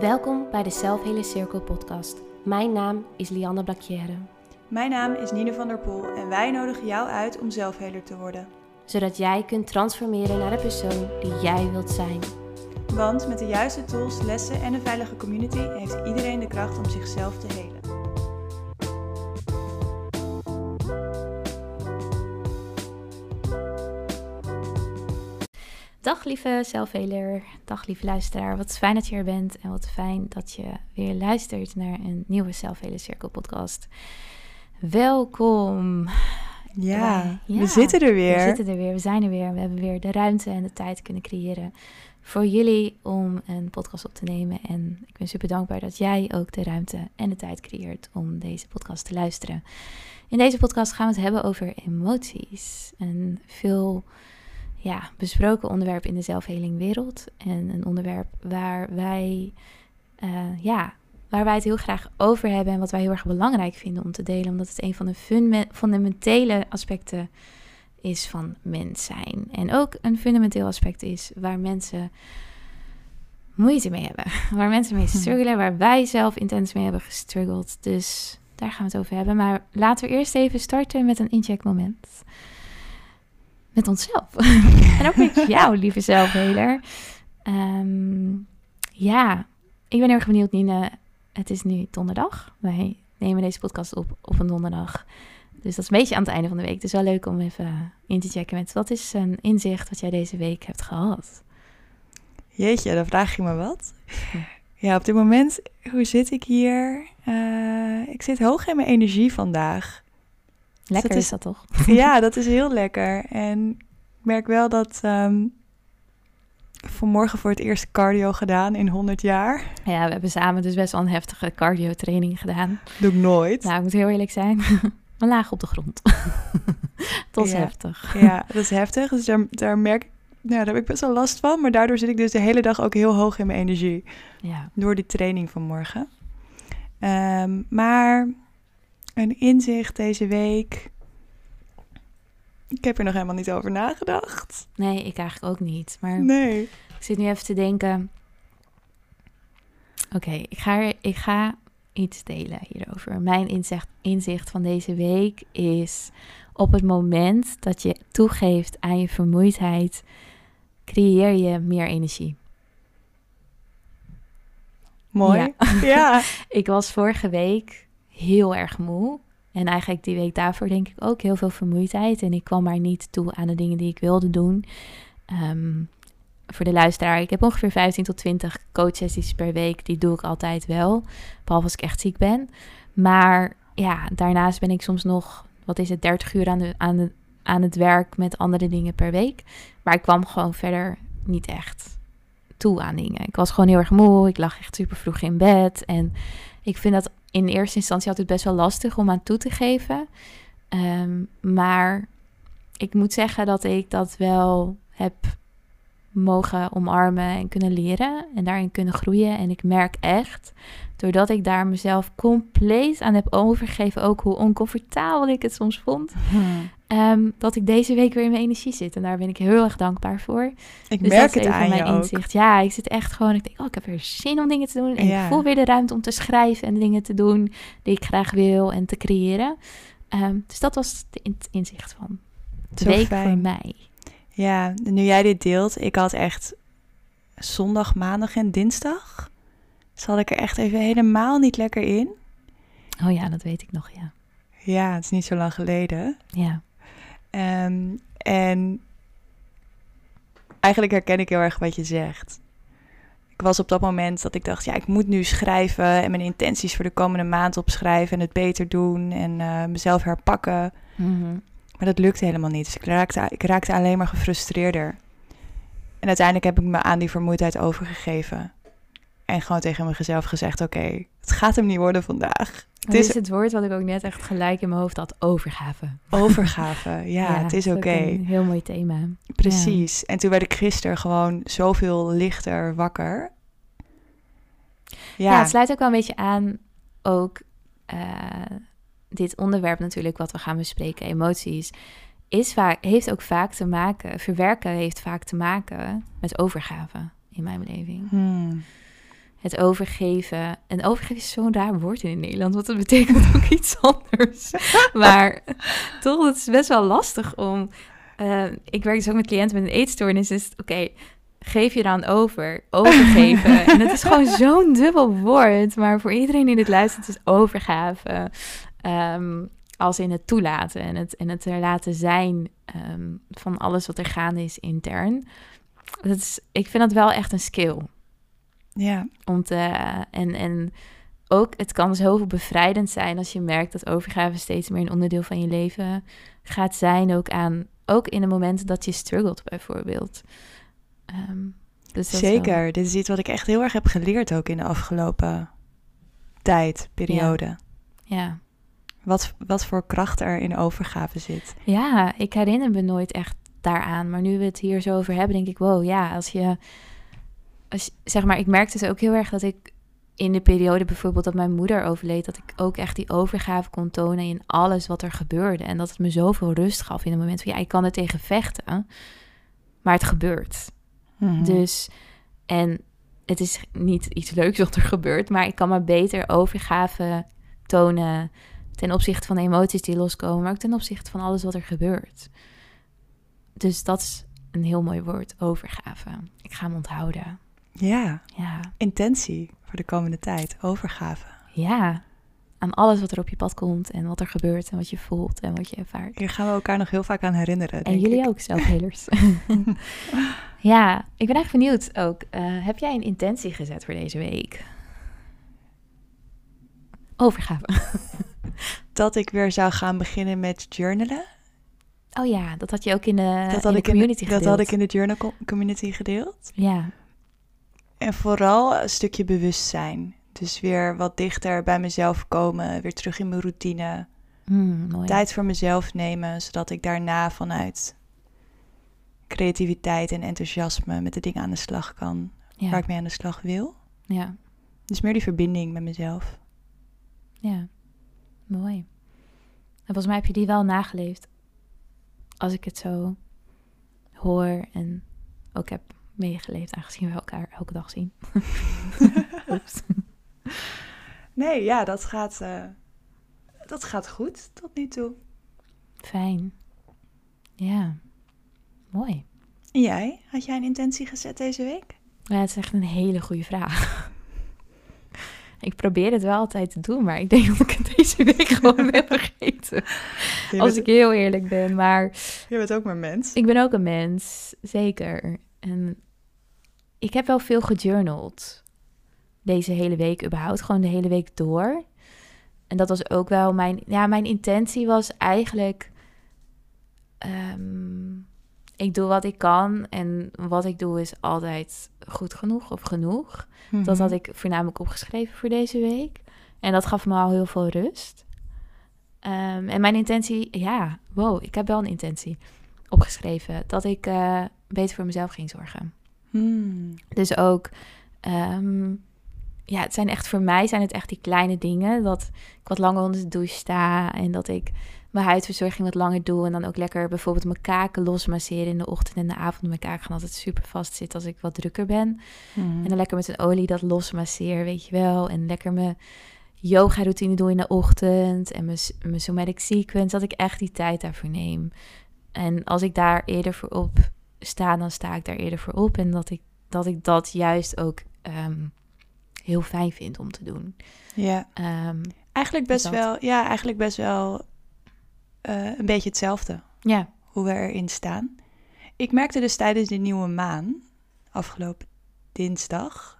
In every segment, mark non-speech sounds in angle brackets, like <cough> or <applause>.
Welkom bij de Selfhealer Circle podcast. Mijn naam is Lianne Blacchiere. Mijn naam is Nine van der Poel en wij nodigen jou uit om zelfheler te worden. Zodat jij kunt transformeren naar de persoon die jij wilt zijn. Want met de juiste tools, lessen en een veilige community heeft iedereen de kracht om zichzelf te helen. Dag lieve zelfheler, dag lieve luisteraar. Wat fijn dat je er bent en wat fijn dat je weer luistert naar een nieuwe Zelfheler Cirkel podcast. Welkom. Ja, we zitten er weer. We zitten er weer, we zijn er weer. We hebben weer de ruimte en de tijd kunnen creëren voor jullie om een podcast op te nemen. En ik ben super dankbaar dat jij ook de ruimte en de tijd creëert om deze podcast te luisteren. In deze podcast gaan we het hebben over emoties. En veel ja, besproken onderwerp in de zelfhelingwereld. En een onderwerp waar wij, uh, ja, waar wij het heel graag over hebben. En wat wij heel erg belangrijk vinden om te delen. Omdat het een van de fundamentele aspecten is van mens zijn. En ook een fundamenteel aspect is waar mensen moeite mee hebben. <laughs> Waar mensen mee <laughs> struggelen, waar wij zelf intens mee hebben gestruggeld. Dus daar gaan we het over hebben. Maar laten we eerst even starten met een incheckmoment. Met onszelf. <laughs> en ook met jou, lieve zelfheler. Um, ja, ik ben erg benieuwd, Nina. Het is nu donderdag. Wij nemen deze podcast op op een donderdag. Dus dat is een beetje aan het einde van de week. Is wel leuk om even in te checken met wat is een inzicht wat jij deze week hebt gehad. Jeetje, dan vraag je me wat. Ja, op dit moment, hoe zit ik hier? Uh, ik zit hoog in mijn energie vandaag. Lekker is, dat toch? <laughs> <laughs> Ja, dat is heel lekker. En ik merk wel dat um, vanmorgen voor het eerst cardio gedaan in 100 jaar. Ja, we hebben samen dus best wel een heftige cardio training gedaan. Doe ik nooit. Nou, ik moet heel eerlijk zijn. <laughs> maar laag op de grond. dat is heftig. Ja, dat is heftig. Dus daar, daar merk ik nou, daar heb ik best wel last van. Maar daardoor zit ik dus de hele dag ook heel hoog in mijn energie. Ja. Door die training van morgen. Um, maar een inzicht deze week. Ik heb er nog helemaal niet over nagedacht. Nee, ik eigenlijk ook niet. Maar nee. ik zit nu even te denken. Oké, ik, ga, ik ga iets delen hierover. Mijn inzicht, inzicht van deze week is op het moment dat je toegeeft aan je vermoeidheid, creëer je meer energie. Mooi. Ja. ja. <laughs> ik was vorige week heel erg moe. En eigenlijk die week daarvoor denk ik ook heel veel vermoeidheid. En ik kwam maar niet toe aan de dingen die ik wilde doen. Ehm, voor de luisteraar, ik heb ongeveer 15 tot 20 coachsessies per week. Die doe ik altijd wel. Behalve als ik echt ziek ben. Maar ja, daarnaast ben ik soms nog, wat is het, 30 uur aan, de, aan, de, aan het werk met andere dingen per week. Maar ik kwam gewoon verder niet echt toe aan dingen. Ik was gewoon heel erg moe. Ik lag echt super vroeg in bed. En ik vind dat in eerste instantie altijd best wel lastig om aan toe te geven. Um, maar ik moet zeggen dat ik dat wel heb mogen omarmen en kunnen leren en daarin kunnen groeien. En ik merk echt, doordat ik daar mezelf compleet aan heb overgegeven, ook hoe oncomfortabel ik het soms vond, hmm. Um, dat ik deze week weer in mijn energie zit. En daar ben ik heel erg dankbaar voor. Ik dus merk het aan mijn je inzicht. Ook. Ja, ik zit echt gewoon, ik denk, oh, ik heb weer zin om dingen te doen. En ik voel weer de ruimte om te schrijven en dingen te doen die ik graag wil en te creëren. Um, dus dat was het inzicht van de week voor mij. Ja, nu jij dit deelt, ik had echt zondag, maandag en dinsdag. Zal ik er echt even helemaal niet lekker in. Oh ja, dat weet ik nog, ja. Ja, het is niet zo lang geleden. Ja. Um, en eigenlijk herken ik heel erg wat je zegt. Ik was op dat moment dat ik dacht, ja, ik moet nu schrijven en mijn intenties voor de komende maand opschrijven en het beter doen en uh, mezelf herpakken. Mm maar dat lukte helemaal niet. Dus ik raakte, ik raakte alleen maar gefrustreerder. En uiteindelijk heb ik me aan die vermoeidheid overgegeven. En gewoon tegen mezelf gezegd: Oké, het gaat hem niet worden vandaag. Het is, het woord wat ik ook net echt gelijk in mijn hoofd had: overgave. Overgave, ja, <laughs> het is oké. Een heel mooi thema. Precies. En toen werd ik gisteren gewoon zoveel lichter wakker. Ja, ja het sluit ook wel een beetje aan ook. Uh, dit onderwerp natuurlijk wat we gaan bespreken, emoties, is vaak, heeft ook vaak te maken, verwerken heeft vaak te maken met overgave in mijn beleving. Hmm. Het overgeven. En overgeven is zo'n raar woord in Nederland, want dat betekent ook <laughs> iets anders. maar toch, het is best wel lastig om. Uh, ik werk dus ook met cliënten met een eetstoornis. Dus oké, geef je dan over. Overgeven. <laughs> en het is gewoon zo'n dubbel woord. Maar voor iedereen die dit luistert, is overgave. Um, als in het toelaten en het, en het er laten zijn um, van alles wat er gaande is intern. Dat is, ik vind dat wel echt een skill. Ja. Om te, en, en ook, het kan zoveel bevrijdend zijn als je merkt dat overgave steeds meer een onderdeel van je leven gaat zijn. Ook, aan, ook in de momenten dat je struggelt, bijvoorbeeld. Um, dus Zeker. Dit is iets wat ik echt heel erg heb geleerd ook in de afgelopen tijd, periode. Ja. ja. Wat, wat voor kracht er in overgave zit. Ja, ik herinner me nooit echt daaraan. Maar nu we het hier zo over hebben, denk ik, wow, ja, als je, als, zeg maar, ik merkte dus ook heel erg dat ik in de periode bijvoorbeeld dat mijn moeder overleed, dat ik ook echt die overgave kon tonen in alles wat er gebeurde. En dat het me zoveel rust gaf in het moment van, ja, ik kan er tegen vechten, maar het gebeurt. Mhm. Dus, en het is niet iets leuks wat er gebeurt, maar ik kan maar beter overgave tonen ten opzichte van de emoties die loskomen, maar ook ten opzichte van alles wat er gebeurt. Dus dat is een heel mooi woord, overgave. Ik ga hem onthouden. Ja. ja. Intentie voor de komende tijd, overgave. Ja. Aan alles wat er op je pad komt en wat er gebeurt en wat je voelt en wat je ervaart. Hier gaan we elkaar nog heel vaak aan herinneren. En jullie ook, zelfhelers. <laughs> <laughs> ja, ik ben echt benieuwd ook. Uh, heb jij een intentie gezet voor deze week? Overgave. <laughs> dat ik weer zou gaan beginnen met journalen. Oh ja, dat had je ook in de, dat had ik community in gedeeld. Dat had ik in de journal community gedeeld. Ja. En vooral een stukje bewustzijn. Dus weer wat dichter bij mezelf komen, weer terug in mijn routine. Mm, mooi. Tijd voor mezelf nemen, zodat ik daarna vanuit creativiteit en enthousiasme met de dingen aan de slag kan waar ik mee aan de slag wil. Ja. Dus meer die verbinding met mezelf. Ja, mooi. En volgens mij heb je die wel nageleefd. Als ik het zo hoor en ook heb meegeleefd, aangezien we elkaar elke dag zien. <laughs> nee, ja, dat gaat, uh, dat gaat goed tot nu toe. Fijn. Ja, mooi. En jij? Had jij een intentie gezet deze week? Ja, het is echt een hele goede vraag. <laughs> Ik probeer het wel altijd te doen, maar ik denk dat ik het deze week gewoon <laughs> heb vergeten. Als ik heel eerlijk ben. Maar. Je bent ook maar mens. Ik ben ook een mens, zeker. En ik heb wel veel gejournald. Deze hele week, überhaupt gewoon de hele week door. En dat was ook wel mijn. Ja, mijn intentie was eigenlijk. Ehm, ik doe wat ik kan en wat ik doe is altijd goed genoeg of genoeg. Dat mhm. had ik voornamelijk opgeschreven voor deze week. En dat gaf me al heel veel rust. Ehm, en mijn intentie, ja, wow, ik heb wel een intentie opgeschreven. Dat ik uh, beter voor mezelf ging zorgen. Hmm. Dus ook, ehm, ja, het zijn echt voor mij zijn het echt die kleine dingen. Dat ik wat langer onder de douche sta en dat ik mijn huidverzorging wat langer doe. En dan ook lekker bijvoorbeeld mijn kaken losmasseren in de ochtend en de avond. Mijn kaken gaan altijd super vast zitten als ik wat drukker ben. Mhm. En dan lekker met een olie dat losmasseer, weet je wel. En lekker mijn yoga routine doe in de ochtend. En mijn, mijn somatic sequence, dat ik echt die tijd daarvoor neem. En als ik daar eerder voor op sta, dan sta ik daar eerder voor op. En dat ik dat, ik dat juist ook ehm, heel fijn vind om te doen. Ja. Um, eigenlijk best wel, ja, eigenlijk best wel uh, een beetje hetzelfde. Ja. Hoe we erin staan. Ik merkte dus tijdens de nieuwe maan, afgelopen dinsdag.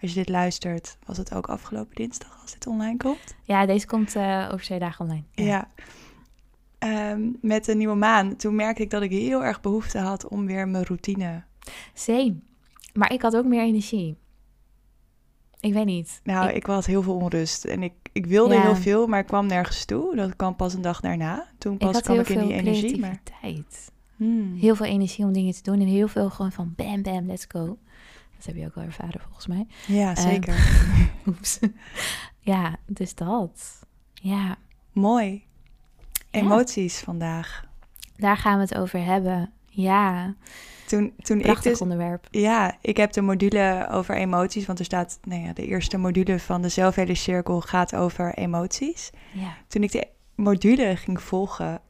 Als je dit luistert, was het ook afgelopen dinsdag als dit online komt. Ja, deze komt uh, over twee dagen online. Ja. ja. Um, met de nieuwe maan, toen merkte ik dat ik heel erg behoefte had om weer mijn routine. Same. Maar ik had ook meer energie. Ik weet niet. Nou, ik, ik had heel veel onrust en ik ik wilde heel veel, maar ik kwam nergens toe. Dat kwam pas een dag daarna. Toen pas ik kwam ik in die energie. Maar... Hmm. Heel veel energie om dingen te doen. En heel veel gewoon van bam, bam, let's go. Dat heb je ook wel ervaren volgens mij. Ja, ehm, zeker. <laughs> oeps. ja, dus dat. Ja. Mooi. Emoties vandaag. Daar gaan we het over hebben. Ja. toen, toen Prachtig ik dus, onderwerp. Ja, ik heb de module over emoties, want er staat, nou ja, de eerste module van de zelfhele cirkel gaat over emoties. Ja. Toen ik de module ging volgen,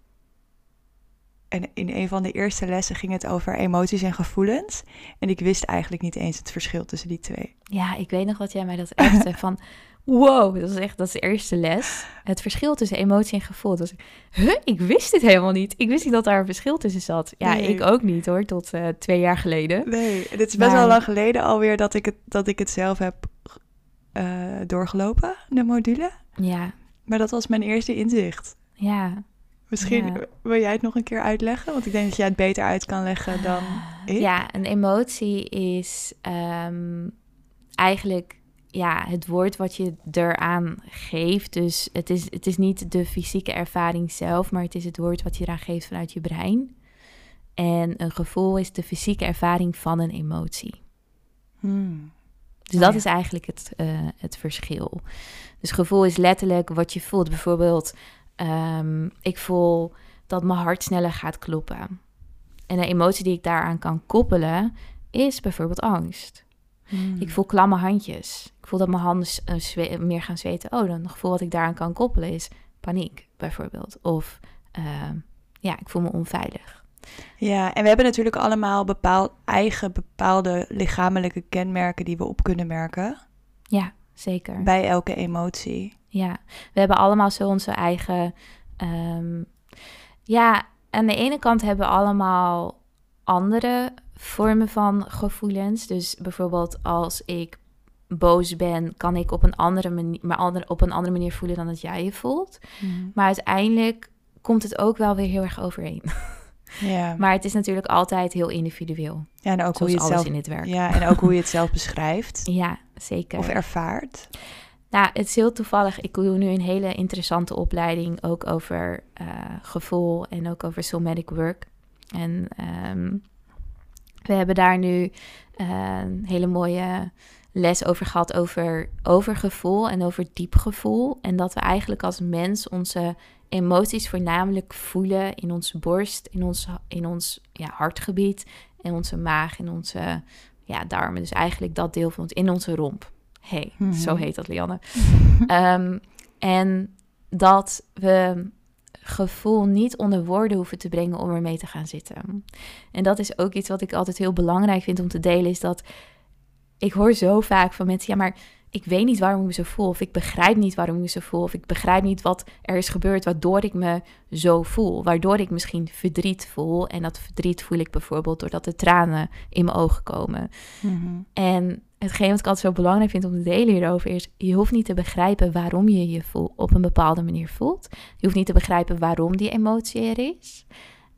en in een van de eerste lessen ging het over emoties en gevoelens. En ik wist eigenlijk niet eens het verschil tussen die twee. ja, ik weet nog dat jij mij dat appte <laughs> van... Wow, dat is echt dat is de eerste les. Het verschil tussen emotie en gevoel. Huh, ik wist dit helemaal niet. Ik wist niet dat daar een verschil tussen zat. Ja, Nee. ik ook niet hoor, tot eh, twee jaar geleden. Nee, het is best Maar- wel lang geleden alweer dat ik het, dat ik het zelf heb eh, doorgelopen, de module. Ja, Maar dat was mijn eerste inzicht. ja. Misschien Ja. wil jij het nog een keer uitleggen? Want ik denk dat jij het beter uit kan leggen dan ik. Ja, een emotie is ehm, eigenlijk ja, het woord wat je eraan geeft. Dus het is, het is niet de fysieke ervaring zelf, maar het is het woord wat je eraan geeft vanuit je brein. En een gevoel is de fysieke ervaring van een emotie. Hmm. Dus Oh, dat ja. is eigenlijk het, eh, het verschil. Dus gevoel is letterlijk wat je voelt. Bijvoorbeeld, ehm, ik voel dat mijn hart sneller gaat kloppen. En een emotie die ik daaraan kan koppelen is bijvoorbeeld angst. Hmm. Ik voel klamme handjes. Ik voel dat mijn handen eh, meer gaan zweten. Oh, dan een gevoel wat ik daaraan kan koppelen is paniek, bijvoorbeeld. Of ehm, ja, ik voel me onveilig. Ja, en we hebben natuurlijk allemaal bepaald, eigen bepaalde lichamelijke kenmerken die we op kunnen merken Ja, zeker. bij elke emotie. Ja, we hebben allemaal zo onze eigen. ehm, ja, aan de ene kant hebben we allemaal andere vormen van gevoelens. Dus bijvoorbeeld als ik boos ben, kan ik op een andere manier, maar ander- op een andere manier voelen dan dat jij je voelt. Maar uiteindelijk komt het ook wel weer heel erg overeen. <laughs> Ja, Maar het is natuurlijk altijd heel individueel. ja en ook hoe je het alles zelf, in dit werk. ja, en ook hoe je het <laughs> zelf beschrijft Ja, zeker. of ervaart. Nou, het is heel toevallig. Ik doe nu een hele interessante opleiding ook over eh, gevoel en ook over somatic work. En ehm, we hebben daar nu eh, een hele mooie les over gehad over, over gevoel en over diep gevoel. En dat we eigenlijk als mens onze emoties voornamelijk voelen in onze borst, in ons, in ons ja, hartgebied, in onze maag, in onze ja, darmen. Dus eigenlijk dat deel van ons, in onze romp. hey, Mhm. zo heet dat, Lianne. <laughs> Ehm, en dat we gevoel niet onder woorden hoeven te brengen om ermee te gaan zitten. En dat is ook iets wat ik altijd heel belangrijk vind om te delen, is dat ik hoor zo vaak van mensen, ja, maar ik weet niet waarom ik me zo voel, of ik begrijp niet waarom ik me zo voel, of ik begrijp niet wat er is gebeurd waardoor ik me zo voel, waardoor ik misschien verdriet voel. En dat verdriet voel ik bijvoorbeeld doordat er tranen in mijn ogen komen. Mhm. En hetgeen wat ik altijd zo belangrijk vind om te delen hierover is... je hoeft niet te begrijpen waarom je je voel, op een bepaalde manier voelt. Je hoeft niet te begrijpen waarom die emotie er is.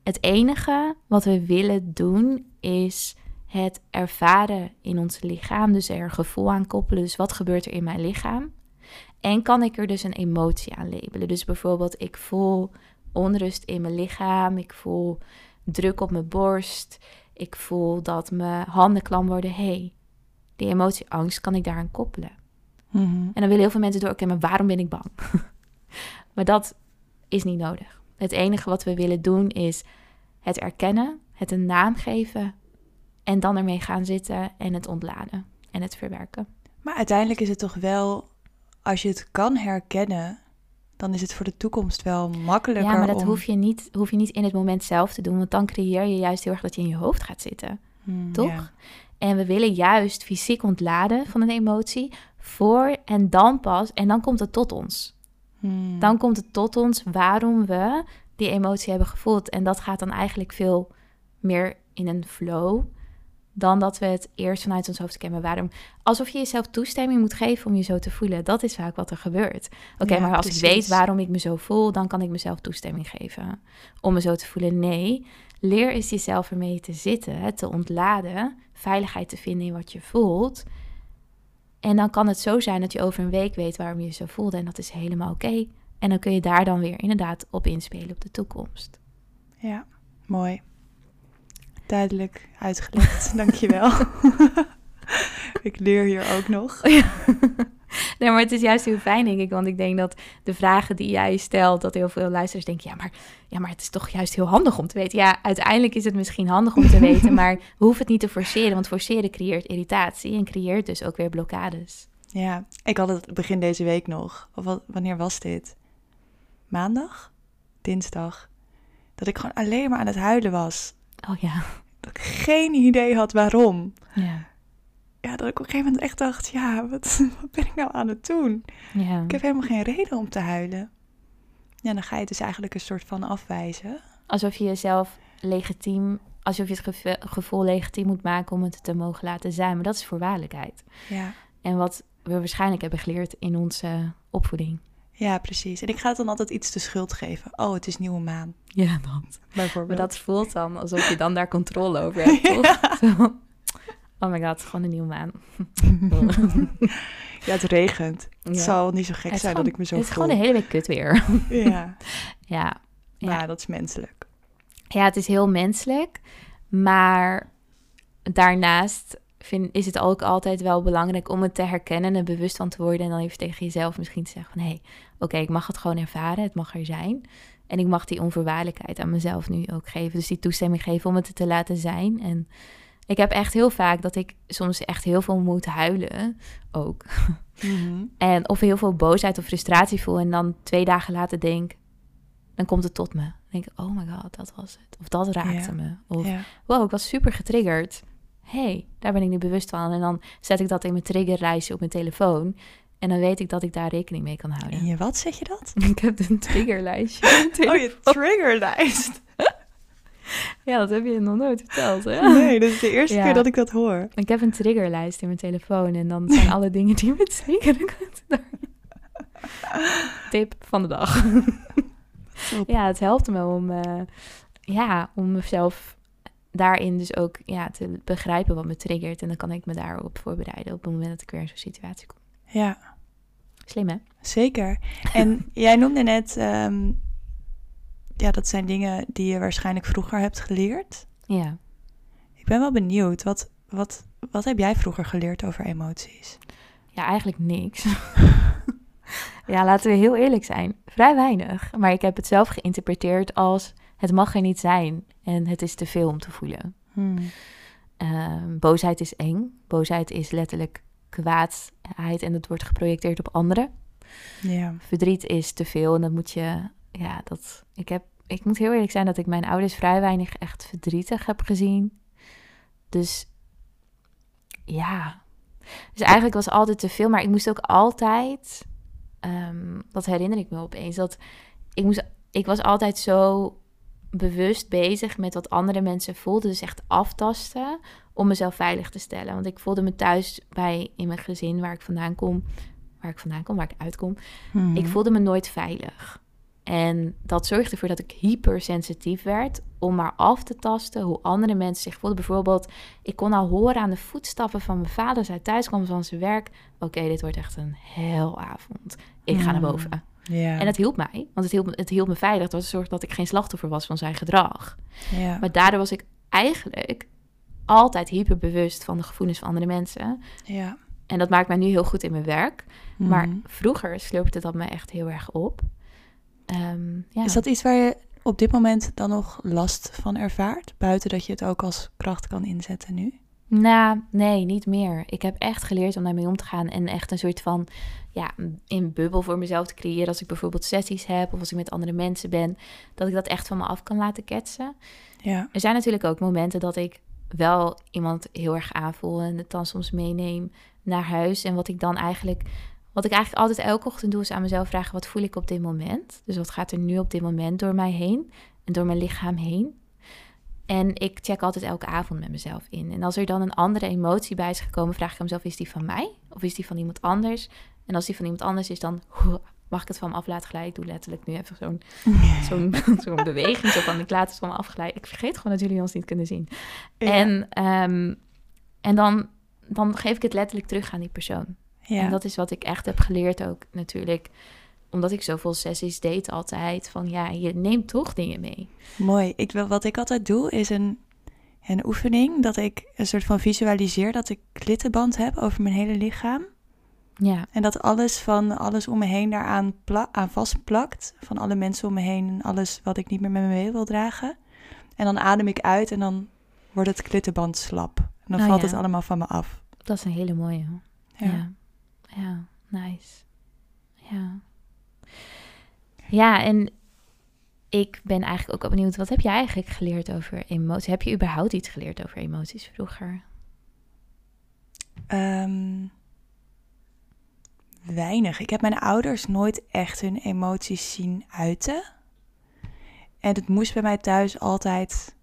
Het enige wat we willen doen is het ervaren in ons lichaam. Dus er gevoel aan koppelen. Dus wat gebeurt er in mijn lichaam? En kan ik er dus een emotie aan labelen? Dus bijvoorbeeld ik voel onrust in mijn lichaam. Ik voel druk op mijn borst. Ik voel dat mijn handen klam worden. hey, die emotie angst kan ik daaraan koppelen. Mhm. En dan willen heel veel mensen door, oké, maar waarom ben ik bang? <laughs> maar dat is niet nodig. Het enige wat we willen doen is het erkennen, het een naam geven en dan ermee gaan zitten en het ontladen en het verwerken. Maar uiteindelijk is het toch wel, als je het kan herkennen, dan is het voor de toekomst wel makkelijker Ja, maar dat om... hoef, je niet, hoef je niet in het moment zelf te doen, want dan creëer je juist heel erg dat je in je hoofd gaat zitten. Hmm, toch? ja. En we willen juist fysiek ontladen van een emotie voor en dan pas, en dan komt het tot ons. Hmm. Dan komt het tot ons waarom we die emotie hebben gevoeld. En dat gaat dan eigenlijk veel meer in een flow dan dat we het eerst vanuit ons hoofd kennen. Waarom? Alsof je jezelf toestemming moet geven om je zo te voelen. Dat is vaak wat er gebeurt. Oké, Ja, maar als ik weet waarom ik me zo voel, dan kan ik mezelf toestemming geven om me zo te voelen. Nee, leer eens jezelf ermee te zitten, te ontladen, veiligheid te vinden in wat je voelt. En dan kan het zo zijn dat je over een week weet waarom je je zo voelde. En dat is helemaal oké. En dan kun je daar dan weer inderdaad op inspelen op de toekomst. Ja, mooi. Duidelijk uitgelegd, <laughs> dankjewel. <laughs> ik leer hier ook nog. <laughs> Nee, maar het is juist heel fijn, denk ik. Want ik denk dat de vragen die jij stelt, dat heel veel luisteraars denken: ja maar, ja, maar het is toch juist heel handig om te weten. Ja, uiteindelijk is het misschien handig om te weten, maar we hoeven het niet te forceren. Want forceren creëert irritatie en creëert dus ook weer blokkades. Ja, ik had het begin deze week nog. Of wat, wanneer was dit? Maandag? Dinsdag? Dat ik gewoon alleen maar aan het huilen was. Oh ja. Dat ik geen idee had waarom. Ja. Ja, dat ik op een gegeven moment echt dacht, ja, wat, <laughs> wat ben ik nou aan het doen? Ja. Ik heb helemaal geen reden om te huilen. Ja, dan ga je het dus eigenlijk een soort van afwijzen. Alsof je jezelf legitiem, alsof je het gevoel legitiem moet maken om het te mogen laten zijn. Maar dat is voorwaardelijkheid. Ja. En wat we waarschijnlijk hebben geleerd in onze opvoeding. Ja, precies. En ik ga het dan altijd iets de schuld geven. Oh, het is nieuwe maan, Ja, dat. bijvoorbeeld. Maar dat voelt dan alsof je dan daar controle over <laughs> hebt, toch? Oh my god, gewoon een nieuwe maan. <laughs> Ja, het regent. Het Ja. zal niet zo gek zijn gewoon- dat ik me zo Het is voel. gewoon de hele week kut weer. <laughs> Ja, ja. Ja. maar dat is menselijk. ja, het is heel menselijk. Maar daarnaast vind, is het ook altijd wel belangrijk om het te herkennen en bewust van te worden. En dan even tegen jezelf misschien te zeggen van... hé, hey, oké, ik mag het gewoon ervaren. Het mag er zijn. En ik mag die onvoorwaardelijkheid aan mezelf nu ook geven. Dus die toestemming geven om het te laten zijn. En ik heb echt heel vaak dat ik soms echt heel veel moet huilen. Ook. Mhm. <laughs> En of heel veel boosheid of frustratie voel. En dan twee dagen later denk, dan komt het tot me. Dan denk ik, oh my god, dat was het. Of dat raakte Ja. me. Of Ja. wow, ik was super getriggerd. Hey, daar ben ik nu bewust van. En dan zet ik dat in mijn triggerlijstje op mijn telefoon. En dan weet ik dat ik daar rekening mee kan houden. je wat zeg je dat? <laughs> Ik heb een triggerlijstje. <laughs> Oh, je triggerlijst. <laughs> Ja, dat heb je nog nooit verteld, hè? Nee, dat is de eerste Ja. keer dat ik dat hoor. Ik heb een triggerlijst in mijn telefoon. En dan zijn alle dingen die me triggeren. Tip van de dag. Ja, het helpt me om, eh, ja, om mezelf daarin dus ook ja, te begrijpen wat me triggert. En dan kan ik me daarop voorbereiden op het moment dat ik weer in zo'n situatie kom. Ja, Slim, hè? zeker. En <laughs> jij noemde net, ehm, ja, dat zijn dingen die je waarschijnlijk vroeger hebt geleerd. Ja. Ik ben wel benieuwd, wat, wat, wat heb jij vroeger geleerd over emoties? Ja, eigenlijk niks. <laughs> ja, laten we heel eerlijk zijn. Vrij weinig. Maar ik heb het zelf geïnterpreteerd als het mag er niet zijn. En het is te veel om te voelen. Hmm. Ehm, boosheid is eng. Boosheid is letterlijk kwaadheid en dat wordt geprojecteerd op anderen. Ja. Verdriet is te veel en dat moet je, ja, dat, ik heb, ik moet heel eerlijk zijn dat ik mijn ouders vrij weinig echt verdrietig heb gezien. Dus, ja. Dus eigenlijk was altijd te veel, maar ik moest ook altijd, ehm, dat herinner ik me opeens, dat ik moest, ik was altijd zo bewust bezig met wat andere mensen voelden, dus echt aftasten om mezelf veilig te stellen. Want ik voelde me thuis bij in mijn gezin waar ik vandaan kom, waar ik vandaan kom, waar ik uitkom, Mhm. ik voelde me nooit veilig. En dat zorgde ervoor dat ik hypersensitief werd om maar af te tasten hoe andere mensen zich voelden. Bijvoorbeeld, ik kon al horen aan de voetstappen van mijn vader als hij thuis kwam van zijn werk. Oké, dit wordt echt een helavond. Ik ga naar Hmm. boven. Ja. En het hielp mij, want het hielp, me- het hielp me veilig. Het was zorg dat ik geen slachtoffer was van zijn gedrag. ja. Maar daardoor was ik eigenlijk altijd hyperbewust van de gevoelens van andere mensen. ja. En dat maakt mij nu heel goed in mijn werk. Maar Mhm. vroeger slurpte dat me echt heel erg op. Ehm, ja. Is dat iets waar je op dit moment dan nog last van ervaart? Buiten dat je het ook als kracht kan inzetten nu? Nou, nee, niet meer. Ik heb echt geleerd om daarmee om te gaan en echt een soort van, ja, een bubbel voor mezelf te creëren. Als ik bijvoorbeeld sessies heb of als ik met andere mensen ben, dat ik dat echt van me af kan laten ketsen. Ja. Er zijn natuurlijk ook momenten dat ik wel iemand heel erg aanvoel en het dan soms meeneem naar huis. En wat ik dan eigenlijk, wat ik eigenlijk altijd elke ochtend doe, is aan mezelf vragen: wat voel ik op dit moment? Dus wat gaat er nu op dit moment door mij heen en door mijn lichaam heen? En ik check altijd elke avond met mezelf in. En als er dan een andere emotie bij is gekomen, vraag ik mezelf: is die van mij of is die van iemand anders? En als die van iemand anders is, dan <laughs> mag ik het van me af laten glijden. Ik doe letterlijk nu even zo'n <laughs> zo'n zo'n beweging. Zo van, ik laat het van me afglijden. Ik vergeet gewoon dat jullie ons niet kunnen zien. Ja. En, ehm, en dan, dan geef ik het letterlijk terug aan die persoon. ja. En dat is wat ik echt heb geleerd ook natuurlijk. Omdat ik zoveel sessies deed altijd. Van ja, je neemt toch dingen mee. Mooi. Ik, wil- wat ik altijd doe is een, een oefening dat ik een soort van visualiseer dat ik klittenband heb over mijn hele lichaam. Ja. En dat alles van alles om me heen daaraan aan vastplakt. Van alle mensen om me heen en alles wat ik niet meer met me mee wil dragen. En dan adem ik uit en dan wordt het klittenband slap. En dan Oh, valt ja. het allemaal van me af. Dat is een hele mooie. Ja. Ja. Ja, nice. Ja. Ja, en ik ben eigenlijk ook wel benieuwd, wat heb je eigenlijk geleerd over emoties? Heb je überhaupt iets geleerd over emoties vroeger? Ehm, weinig. Ik heb mijn ouders nooit echt hun emoties zien uiten. En het moest bij mij thuis altijd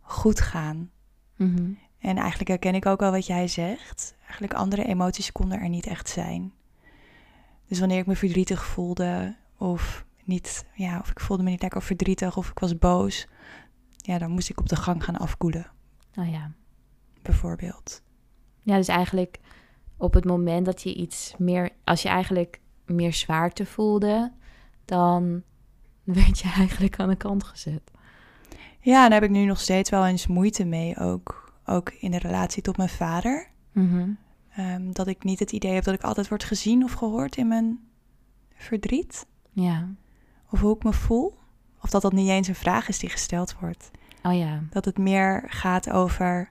goed gaan. Mhm. En eigenlijk herken ik ook wel wat jij zegt. Eigenlijk andere emoties konden er niet echt zijn. Dus wanneer ik me verdrietig voelde of niet, ja, of ik voelde me niet lekker verdrietig of ik was boos, ja, dan moest ik op de gang gaan afkoelen, Oh ja. bijvoorbeeld. Ja, dus eigenlijk op het moment dat je iets meer, als je eigenlijk meer zwaarte voelde, dan <laughs> werd je eigenlijk aan de kant gezet. Ja, daar heb ik nu nog steeds wel eens moeite mee, ook, ook in de relatie tot mijn vader. Mhm. Ehm, dat ik niet het idee heb dat ik altijd word gezien of gehoord in mijn verdriet. Ja. Of hoe ik me voel. Of dat dat niet eens een vraag is die gesteld wordt. Oh ja, Dat het meer gaat over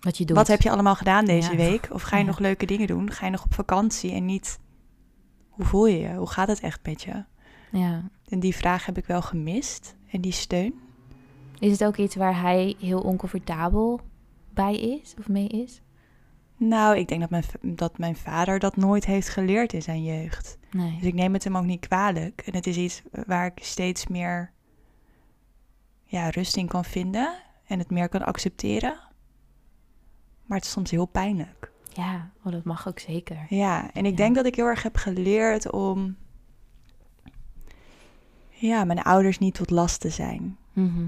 wat je doet. wat heb je allemaal gedaan deze Ja. week? Of ga je Ja. nog leuke dingen doen? Ga je nog op vakantie? En niet hoe voel je je? Hoe gaat het echt met je? Ja. En die vraag heb ik wel gemist. En die steun. Is het ook iets waar hij heel oncomfortabel bij is of mee is? Nou, ik denk dat mijn, dat mijn vader dat nooit heeft geleerd in zijn jeugd. Dus Nee. ik neem het hem ook niet kwalijk. En het is iets waar ik steeds meer ja, rust in kan vinden. En het meer kan accepteren. Maar het is soms heel pijnlijk. Ja, oh, dat mag ook zeker. Ja, en ik Ja. denk dat ik heel erg heb geleerd om ja, mijn ouders niet tot last te zijn. Mhm.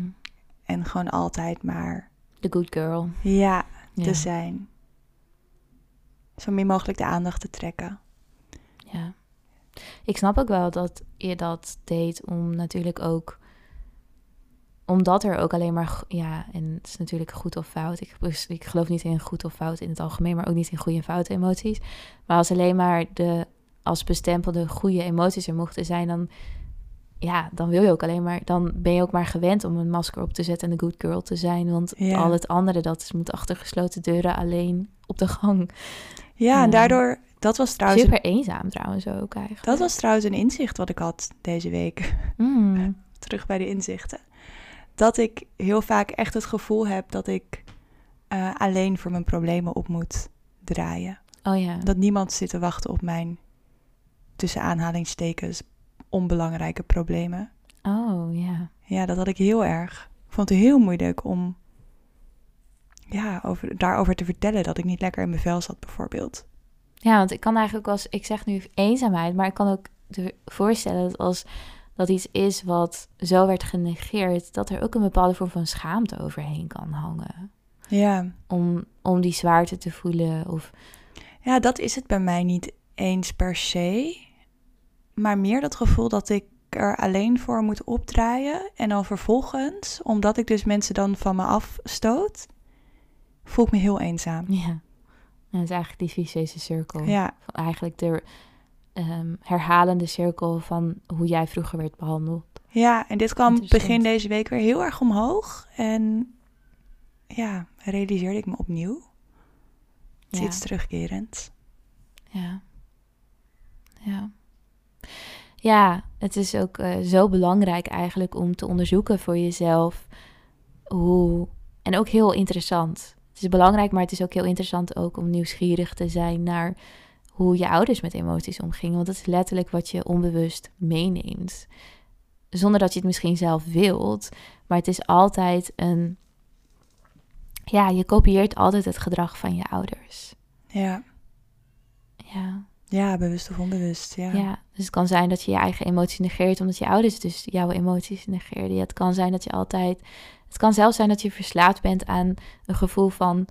En gewoon altijd maar The good girl. ja Ja. te zijn. Zo min mogelijk de aandacht te trekken. Ja. Ik snap ook wel dat je dat deed om natuurlijk ook omdat er ook alleen maar, ja, en het is natuurlijk goed of fout. Ik, ik geloof niet in goed of fout in het algemeen, maar ook niet in goede en foute emoties. Maar als alleen maar de als bestempelde goede emoties er mochten zijn, dan, ja, dan wil je ook alleen maar, dan ben je ook maar gewend om een masker op te zetten en een good girl te zijn. Want Ja. al het andere, dat is- moet achter gesloten deuren alleen op de gang. Ja, en daardoor, dat was trouwens, Super eenzaam trouwens ook eigenlijk. dat was trouwens een inzicht wat ik had deze week. <laughs> Mm. Terug bij de inzichten. Dat ik heel vaak echt het gevoel heb dat ik eh, alleen voor mijn problemen op moet draaien. Oh ja. Dat niemand zit te wachten op mijn, tussen aanhalingstekens, onbelangrijke problemen. Oh ja. Ja, dat had ik heel erg. Ik vond het heel moeilijk om ja, over, daarover te vertellen dat ik niet lekker in mijn vel zat, bijvoorbeeld. Ja, want ik kan eigenlijk als ik zeg nu eenzaamheid, maar ik kan ook voorstellen dat als dat iets is wat zo werd genegeerd, dat er ook een bepaalde vorm van schaamte overheen kan hangen. Ja. Om, om die zwaarte te voelen. Of ja, dat is het bij mij niet eens per se. Maar meer dat gevoel dat ik er alleen voor moet opdraaien. En dan vervolgens, omdat ik dus mensen dan van me afstoot, voel ik me heel eenzaam. ja. En dat is eigenlijk die vicieuze cirkel. Ja, Van Eigenlijk de ehm, herhalende cirkel van hoe jij vroeger werd behandeld. ja en dit kwam begin deze week weer heel erg omhoog. En ja, realiseerde ik me opnieuw. Het is Ja. iets terugkerends. Ja. Ja. Ja, het is ook eh, zo belangrijk eigenlijk om te onderzoeken voor jezelf hoe. En ook heel interessant. Het is belangrijk, maar het is ook heel interessant ook om nieuwsgierig te zijn naar hoe je ouders met emoties omgingen. Want dat is letterlijk wat je onbewust meeneemt. Zonder dat je het misschien zelf wilt. Maar het is altijd een. Ja, je kopieert altijd het gedrag van je ouders. Ja. Ja. ja, bewust of onbewust. Ja. Ja, dus het kan zijn dat je je eigen emoties negeert omdat je ouders dus jouw emoties negeerden. Ja, het kan zijn dat je altijd. Het kan zelfs zijn dat je verslaafd bent aan een gevoel van.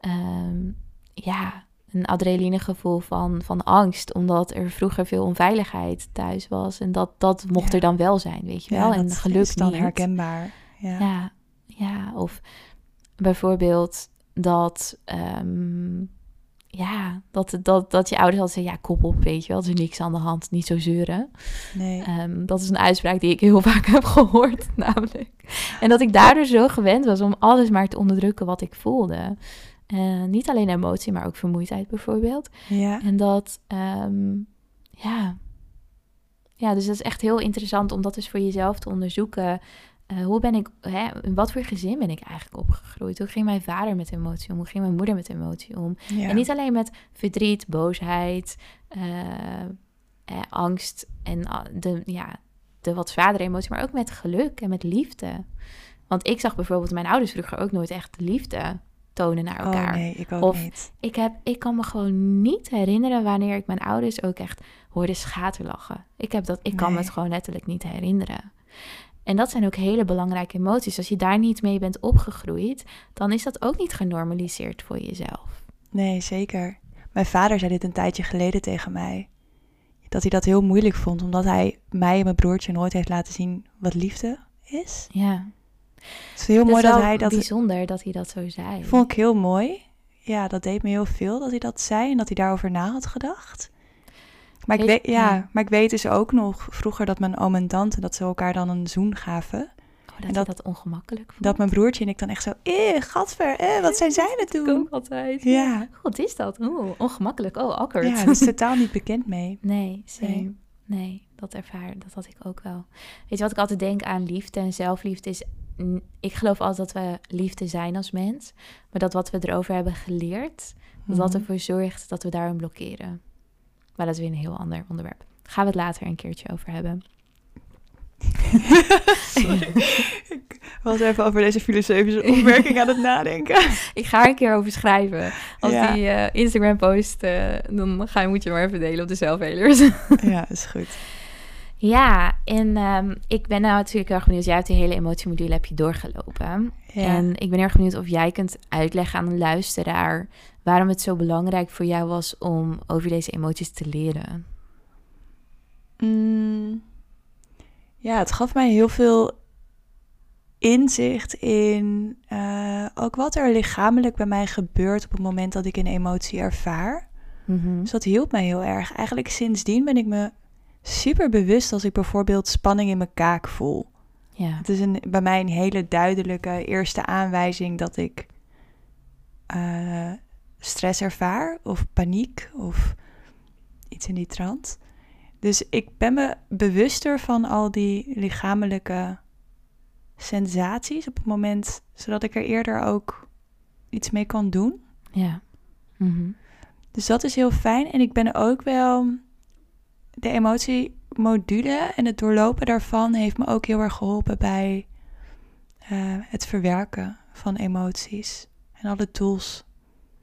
ehm, ja, een adrenalinegevoel van, van angst. Omdat er vroeger veel onveiligheid thuis was. En dat, dat mocht Ja. er dan wel zijn, weet je Ja, wel. en geluk is dan niet. herkenbaar. Ja. Ja, ja, of bijvoorbeeld dat, ehm, ja, dat, dat, dat je ouders altijd zeggen, ja, kop op, weet je wel. Er is niks aan de hand, niet zo zeuren. Nee. Ehm, dat is een uitspraak die ik heel <laughs> vaak heb gehoord, namelijk. En dat ik daardoor zo gewend was om alles maar te onderdrukken wat ik voelde. Uh, niet alleen emotie, maar ook vermoeidheid bijvoorbeeld. Ja. En dat, ehm, ja... Ja, dus dat is echt heel interessant om dat dus voor jezelf te onderzoeken. Uh, hoe ben ik, hè, in wat voor gezin ben ik eigenlijk opgegroeid? Hoe ging mijn vader met emotie om? Hoe ging mijn moeder met emotie om? Ja. En niet alleen met verdriet, boosheid, eh, eh, angst en de, ja, de wat zwaardere emotie, maar ook met geluk en met liefde. Want ik zag bijvoorbeeld mijn ouders vroeger ook nooit echt liefde tonen naar elkaar. Oh nee, ik ook of niet. Ik, heb, ik kan me gewoon niet herinneren wanneer ik mijn ouders ook echt hoorde schaterlachen. Ik, heb dat, ik kan me het gewoon letterlijk niet herinneren. En dat zijn ook hele belangrijke emoties. Als je daar niet mee bent opgegroeid, dan is dat ook niet genormaliseerd voor jezelf. Nee, zeker. Mijn vader zei dit een tijdje geleden tegen mij. Dat hij dat heel moeilijk vond, omdat hij mij en mijn broertje nooit heeft laten zien wat liefde is. Ja, Het is heel dat mooi is dat hij dat... bijzonder dat hij dat zo zei. Vond ik heel mooi. Ja, dat deed me heel veel dat hij dat zei en dat hij daarover na had gedacht. Maar ik, Weet- ja, ja. maar ik weet dus ook nog vroeger dat mijn oom en tante dat ze elkaar dan een zoen gaven. Oh, dat, en dat, dat- dat ongemakkelijk vond. Dat mijn broertje en ik dan echt zo, eh, gadver, eh, wat zijn zij Ik doen? ook altijd. Ja, Wat is dat? Oeh, ongemakkelijk. Oh, awkward. ja, daar is <laughs> totaal niet bekend mee. Nee, same. Nee. Nee. dat ervaar, dat had ik ook wel. Weet je wat ik altijd denk aan liefde en zelfliefde is... Ik geloof altijd dat we liefde zijn als mens. Maar dat wat we erover hebben geleerd... dat dat Mhm. ervoor zorgt dat we daarin blokkeren. Maar dat is weer een heel ander onderwerp. Gaan we het later een keertje over hebben. Sorry. ik was even over deze filosofische opmerking aan het nadenken. <laughs> Ik ga er een keer over schrijven. Als Ja. die eh, Instagram post, eh, dan ga je, moet je maar even delen op de zelfhelers. ja, is goed. Ja, en ehm, ik ben nou natuurlijk heel erg benieuwd. Jij hebt die hele emotiemodule heb je doorgelopen. Ja. En ik ben heel erg benieuwd of jij kunt uitleggen aan een luisteraar... waarom het zo belangrijk voor jou was om over deze emoties te leren. Mm, ja, het gaf mij heel veel inzicht in eh, ook wat er lichamelijk bij mij gebeurt op het moment dat ik een emotie ervaar. Mhm. Dus dat hielp mij heel erg. Eigenlijk sindsdien ben ik me super bewust als ik bijvoorbeeld spanning in mijn kaak voel. Ja. Het is een, bij mij een hele duidelijke eerste aanwijzing dat ik eh, stress ervaar of paniek of iets in die trant. Dus ik ben me bewuster van al die lichamelijke sensaties op het moment, zodat ik er eerder ook iets mee kan doen. Ja. Mhm. Dus dat is heel fijn. En ik ben ook wel. De emotiemodule en het doorlopen daarvan heeft me ook heel erg geholpen bij eh, het verwerken van emoties. En alle tools.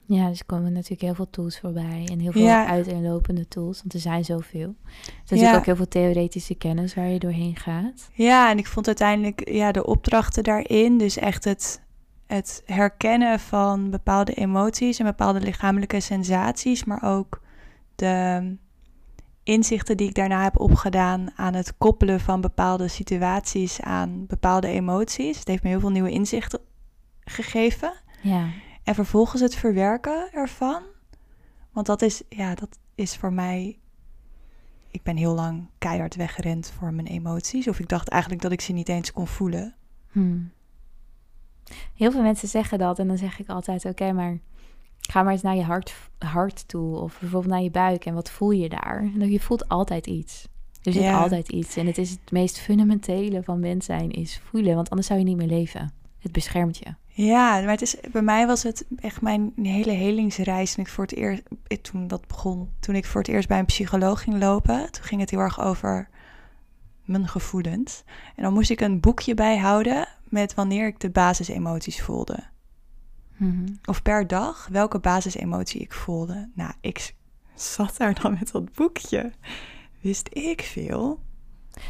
Ja, dus komen natuurlijk heel veel tools voorbij. En heel veel Ja. uiteenlopende tools. Want er zijn zoveel. Er is Ja. natuurlijk ook heel veel theoretische kennis waar je doorheen gaat. Ja, en ik vond uiteindelijk ja, de opdrachten daarin. Dus echt het, het herkennen van bepaalde emoties en bepaalde lichamelijke sensaties. Maar ook de inzichten die ik daarna heb opgedaan aan het koppelen van bepaalde situaties aan bepaalde emoties. Het heeft me heel veel nieuwe inzichten gegeven. Ja. En vervolgens het verwerken ervan. Want dat is, ja, dat is voor mij. Ik ben heel lang keihard weggerend voor mijn emoties. Of ik dacht eigenlijk dat ik ze niet eens kon voelen. Hmm. Heel veel mensen zeggen dat. En dan zeg ik altijd, oké, maar ga maar eens naar je hart, hart toe. Of bijvoorbeeld naar je buik. En wat voel je daar? En je voelt altijd iets. Er zit Ja. altijd iets. En het is het meest fundamentele van mens zijn is voelen. Want anders zou je niet meer leven. Het beschermt je. Ja, maar het is, bij mij was het echt mijn hele helingsreis. Toen ik voor het eerst, eh, toen dat begon, toen ik voor het eerst bij een psycholoog ging lopen, toen ging het heel erg over mijn gevoelens. En dan moest ik een boekje bijhouden met wanneer ik de basisemoties voelde. Mhm. Of per dag welke basisemotie ik voelde. Nou, ik zat daar dan met dat boekje. Wist ik veel.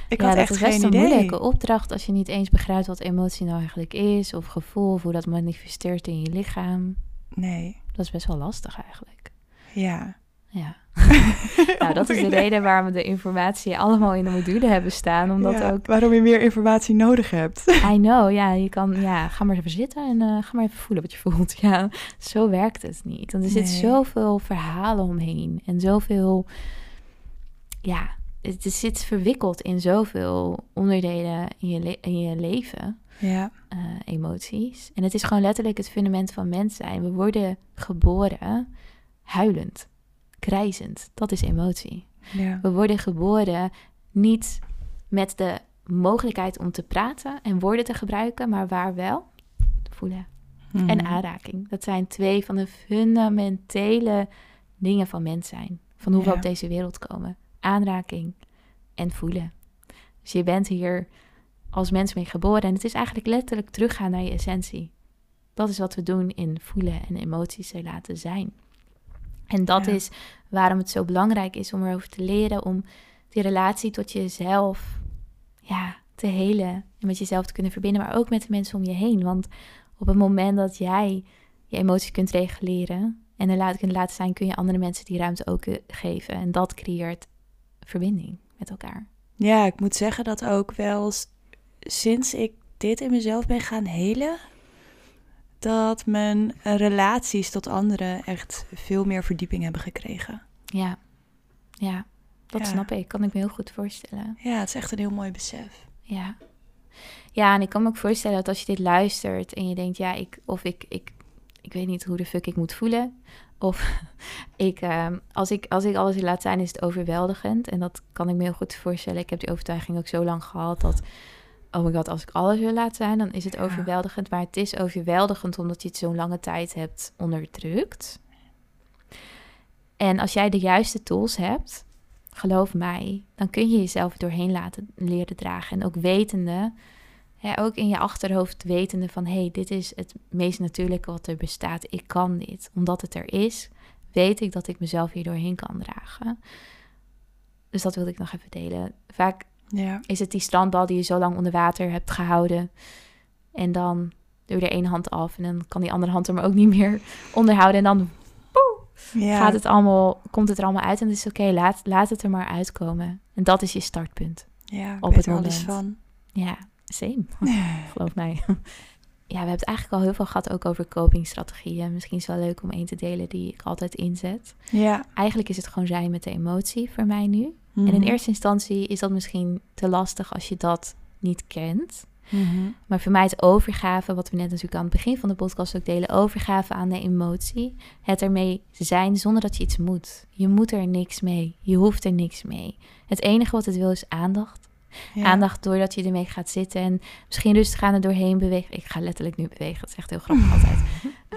Ik ja, had dat echt is best geen een idee. moeilijke opdracht als je niet eens begrijpt wat emotie nou eigenlijk is. Of gevoel, of hoe dat manifesteert in je lichaam. Nee, Dat is best wel lastig eigenlijk. ja. Ja. <laughs> nou, dat is de reden waarom we de informatie allemaal in de module hebben staan. Omdat Ja, ook... Waarom je meer informatie nodig hebt. <laughs> I know, ja, je kan... Ja, ga maar even zitten en eh, ga maar even voelen wat je <laughs> voelt. Ja, zo werkt het niet. Want er zit Nee. zoveel verhalen omheen. En zoveel... Ja, het zit verwikkeld in zoveel onderdelen in je, in je leven. Ja, eh, emoties. En het is gewoon letterlijk het fundament van mens zijn. We worden geboren huilend, krijzend. Dat is emotie. ja. We worden geboren niet met de mogelijkheid om te praten en woorden te gebruiken, maar waar wel voelen en Mhm. aanraking. Dat zijn twee van de fundamentele dingen van mens zijn. Van hoe we op deze wereld komen. Aanraking en voelen. Dus je bent hier als mens mee geboren. En het is eigenlijk letterlijk teruggaan naar je essentie. Dat is wat we doen in voelen en emoties te laten zijn. En dat Ja. is waarom het zo belangrijk is om erover te leren. Om die relatie tot jezelf ja, te helen. En met jezelf te kunnen verbinden. Maar ook met de mensen om je heen. Want op het moment dat jij je emoties kunt reguleren en er laat, kunt laten zijn, kun je andere mensen die ruimte ook eh, geven. En dat creëert verbinding met elkaar. Ja, ik moet zeggen dat ook wel sinds ik dit in mezelf ben gaan helen, dat mijn relaties tot anderen echt veel meer verdieping hebben gekregen. Ja, ja dat Ja. snap ik. Kan ik me heel goed voorstellen. Ja, het is echt een heel mooi besef. Ja. Ja, en ik kan me ook voorstellen dat als je dit luistert en je denkt, ja, ik, of ik, ik, ik weet niet hoe de fuck ik moet voelen. Of <laughs> ik, ehm, als, ik, als ik alles laat zijn, is het overweldigend. En dat kan ik me heel goed voorstellen. Ik heb die overtuiging ook zo lang gehad dat, oh my god, als ik alles wil laten zijn, dan is het Ja. overweldigend. Maar het is overweldigend omdat je het zo'n lange tijd hebt onderdrukt. En als jij de juiste tools hebt, geloof mij, dan kun je jezelf doorheen laten leren dragen. En ook wetende, ja, ook in je achterhoofd wetende van... hé, hey, dit is het meest natuurlijke wat er bestaat. Ik kan dit. Omdat het er is, weet ik dat ik mezelf hier doorheen kan dragen. Dus dat wilde ik nog even delen. Vaak Ja, is het die strandbal die je zo lang onder water hebt gehouden. En dan doe je er één hand af en dan kan die andere hand er maar ook niet meer onderhouden. En dan ja. gaat het allemaal, komt het er allemaal uit en het is oké, laat, laat het er maar uitkomen. En dat is je startpunt. ja, op het alles moment. van. Ja, same, <laughs> geloof mij. Ja, we hebben het eigenlijk al heel veel gehad ook over copingstrategieën. Misschien is het wel leuk om één te delen die ik altijd inzet. Ja. Eigenlijk is het gewoon zijn met de emotie voor mij nu. En in Mhm. eerste instantie is dat misschien te lastig als je dat niet kent. Mhm. Maar voor mij het overgave, wat we net natuurlijk aan het begin van de podcast ook delen, overgave aan de emotie. Het ermee zijn zonder dat je iets moet. Je moet er niks mee. Je hoeft er niks mee. Het enige wat het wil is aandacht. Ja. Aandacht doordat je ermee gaat zitten en misschien rustig aan er doorheen bewegen. Ik ga letterlijk nu bewegen, dat is echt heel grappig <laughs> altijd.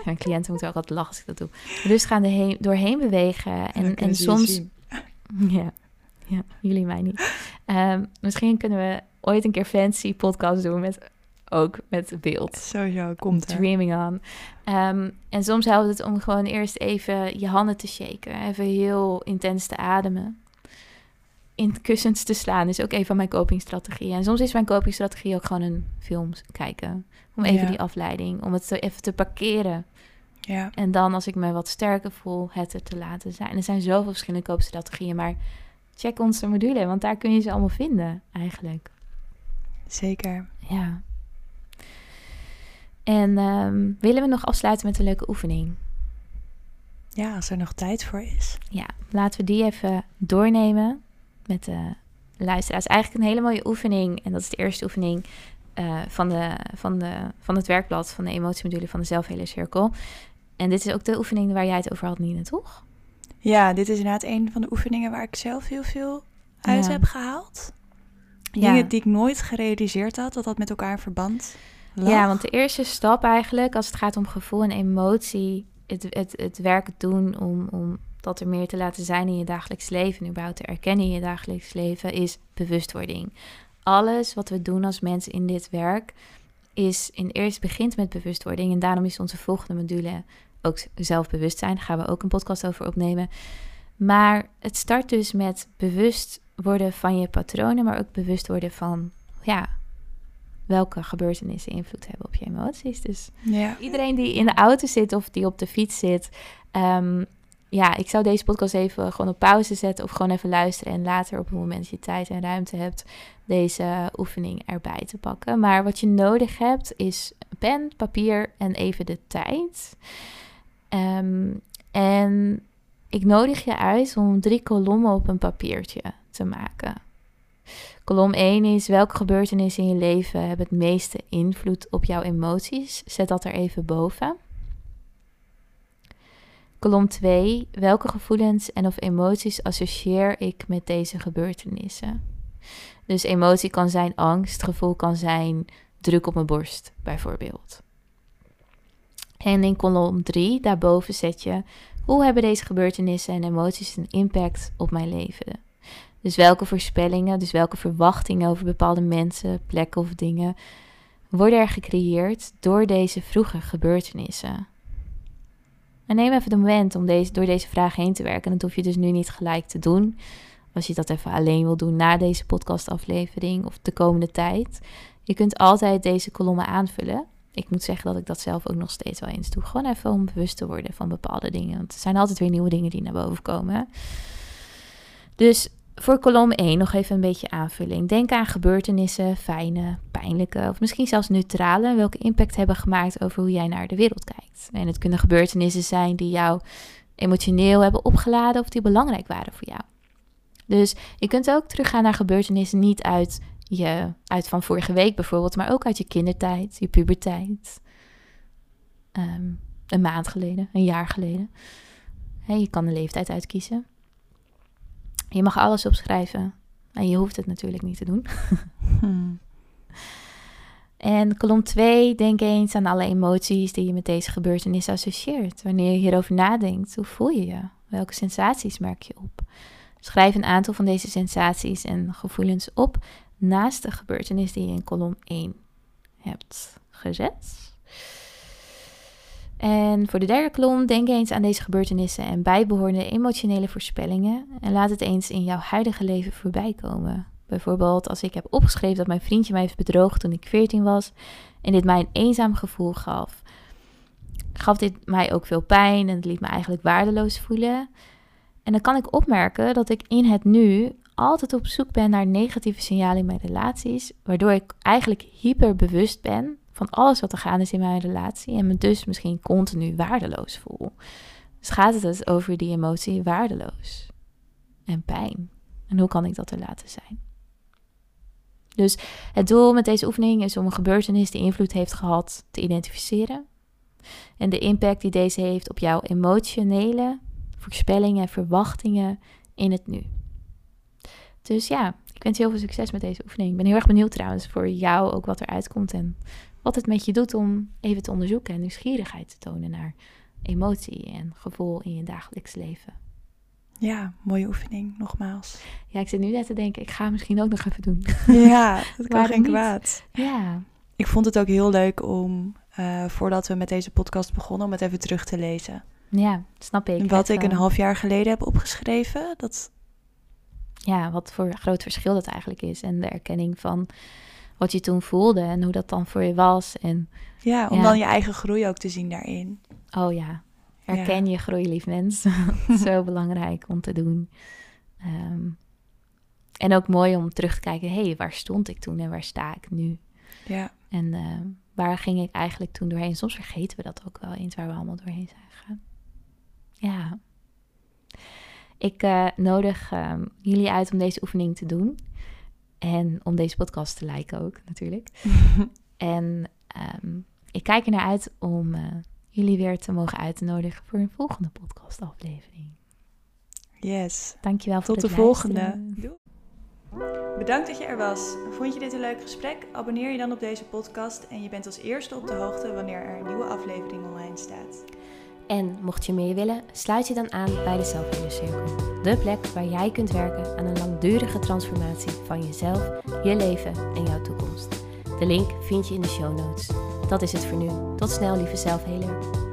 Mijn cliënten moeten ook altijd lachen als ik dat doe. Rustig aan de heen, doorheen bewegen. En, en soms ja. Ja, jullie mij niet. Ehm, misschien kunnen we ooit een keer fancy podcast doen met ook met beeld. Sowieso, komt er. Dreaming on. Ehm, en soms helpt het om gewoon eerst even je handen te shaken. Even heel intens te ademen. In kussens te slaan is ook een van mijn copingstrategieën. En soms is mijn copingstrategie ook gewoon een film kijken. Om even Ja. die afleiding, om het zo even te parkeren. Ja. En dan als ik me wat sterker voel, het er te laten zijn. Er zijn zoveel verschillende koopstrategieën, maar check onze module, want daar kun je ze allemaal vinden eigenlijk. Zeker. Ja. En ehm, willen we nog afsluiten met een leuke oefening? Ja, als er nog tijd voor is. Ja, laten we die even doornemen met de luisteraars. Eigenlijk een hele mooie oefening. En dat is de eerste oefening eh, van, de, van, de, van het werkblad van de emotiemodule van de zelfhelercirkel. En dit is ook de oefening waar jij het over had, Nina, toch? Ja, dit is inderdaad een van de oefeningen waar ik zelf heel veel uit Ja. heb gehaald. Ja. Dingen die ik nooit gerealiseerd had, dat dat met elkaar in verband lag. Ja, want de eerste stap eigenlijk, als het gaat om gevoel en emotie, het, het, het werk doen om, om dat er meer te laten zijn in je dagelijks leven en überhaupt te erkennen in je dagelijks leven, is bewustwording. Alles wat we doen als mensen in dit werk is in eerst begint met bewustwording en daarom is onze volgende module ook zelfbewustzijn. Daar gaan we ook een podcast over opnemen. Maar het start dus met bewust worden van je patronen, maar ook bewust worden van ja, welke gebeurtenissen invloed hebben op je emoties. Dus Ja. iedereen die in de auto zit of die op de fiets zit, ehm, ja, ik zou deze podcast even gewoon op pauze zetten of gewoon even luisteren en later op het moment dat je tijd en ruimte hebt, deze oefening erbij te pakken. Maar wat je nodig hebt is pen, papier en even de tijd. Ehm, en ik nodig je uit om drie kolommen op een papiertje te maken. Kolom 1 is welke gebeurtenissen in je leven hebben het meeste invloed op jouw emoties. Zet dat er even boven. Kolom 2. Welke gevoelens en of emoties associeer ik met deze gebeurtenissen? Dus emotie kan zijn angst, gevoel kan zijn druk op mijn borst, bijvoorbeeld. En in kolom 3, daarboven zet je hoe hebben deze gebeurtenissen en emoties een impact op mijn leven? Dus welke voorspellingen, dus welke verwachtingen over bepaalde mensen, plekken of dingen worden er gecreëerd door deze vroege gebeurtenissen? En neem even de moment om deze, door deze vraag heen te werken. Dat hoef je dus nu niet gelijk te doen. Als je dat even alleen wil doen na deze podcastaflevering of de komende tijd. Je kunt altijd deze kolommen aanvullen. Ik moet zeggen dat ik dat zelf ook nog steeds wel eens doe. Gewoon even om bewust te worden van bepaalde dingen. Want er zijn altijd weer nieuwe dingen die naar boven komen. Dus voor kolom 1 nog even een beetje aanvulling. Denk aan gebeurtenissen, fijne, pijnlijke of misschien zelfs neutrale, welke impact hebben gemaakt over hoe jij naar de wereld kijkt. En het kunnen gebeurtenissen zijn die jou emotioneel hebben opgeladen of die belangrijk waren voor jou. Dus je kunt ook teruggaan naar gebeurtenissen niet uit, je, uit van vorige week bijvoorbeeld, maar ook uit je kindertijd, je puberteit. Ehm, een maand geleden, een jaar geleden. je kan de leeftijd uitkiezen. Je mag alles opschrijven. En je hoeft het natuurlijk niet te doen. Hmm. En kolom 2, denk eens aan alle emoties die je met deze gebeurtenis associeert. Wanneer je hierover nadenkt, hoe voel je je? Welke sensaties merk je op? Schrijf een aantal van deze sensaties en gevoelens op naast de gebeurtenis die je in kolom 1 hebt gezet. En voor de derde kolom, denk eens aan deze gebeurtenissen en bijbehorende emotionele voorspellingen en laat het eens in jouw huidige leven voorbij komen. Bijvoorbeeld als ik heb opgeschreven dat mijn vriendje mij heeft bedrogen toen ik 14 was en dit mij een eenzaam gevoel gaf. Gaf dit mij ook veel pijn en het liet me eigenlijk waardeloos voelen. En dan kan ik opmerken dat ik in het nu altijd op zoek ben naar negatieve signalen in mijn relaties, waardoor ik eigenlijk hyperbewust ben van alles wat er gaande is in mijn relatie en me dus misschien continu waardeloos voel. Dus gaat het dus over die emotie waardeloos en pijn. En hoe kan ik dat er laten zijn? Dus het doel met deze oefening is om een gebeurtenis die invloed heeft gehad te identificeren. En de impact die deze heeft op jouw emotionele voorspellingen en verwachtingen in het nu. Dus ja, ik wens je heel veel succes met deze oefening. Ik ben heel erg benieuwd trouwens voor jou ook wat eruit komt en wat het met je doet om even te onderzoeken en nieuwsgierigheid te tonen naar emotie en gevoel in je dagelijks leven. Ja, mooie oefening, nogmaals. Ja, ik zit nu net te denken, ik ga misschien ook nog even doen. <laughs> Ja, dat kan geen kwaad. Ja. Ik vond het ook heel leuk om, uh, voordat we met deze podcast begonnen, om het even terug te lezen. Ja, snap ik. Wat ik een half jaar geleden heb opgeschreven, dat... Ja, wat voor groot verschil dat eigenlijk is. En de erkenning van wat je toen voelde en hoe dat dan voor je was. En, ja, om dan je eigen groei ook te zien daarin. Oh ja, herken je groei, lief mens. <laughs> <laughs> Zo belangrijk om te doen. Ehm, en ook mooi om terug te kijken, hé, hey, waar stond ik toen en waar sta ik nu? Ja. En uh, waar ging ik eigenlijk toen doorheen? Soms vergeten we dat ook wel eens, waar we allemaal doorheen zijn gegaan. Ja. Ik uh, nodig um, jullie uit om deze oefening te doen. En om deze podcast te liken ook, natuurlijk. <laughs> en um, ik kijk er naar uit om uh, jullie weer te mogen uitnodigen voor een volgende podcastaflevering. Yes. Dankjewel voor Tot de volgende. Bedankt dat je er was. Vond je dit een leuk gesprek? Abonneer je dan op deze podcast en je bent als eerste op de hoogte wanneer er een nieuwe aflevering online staat. En mocht je meer willen, sluit je dan aan bij de Selfhealer Cirkel. De plek waar jij kunt werken aan een langdurige transformatie van jezelf, je leven en jouw toekomst. De link vind je in de show notes. Dat is het voor nu. Tot snel, lieve Selfhealer.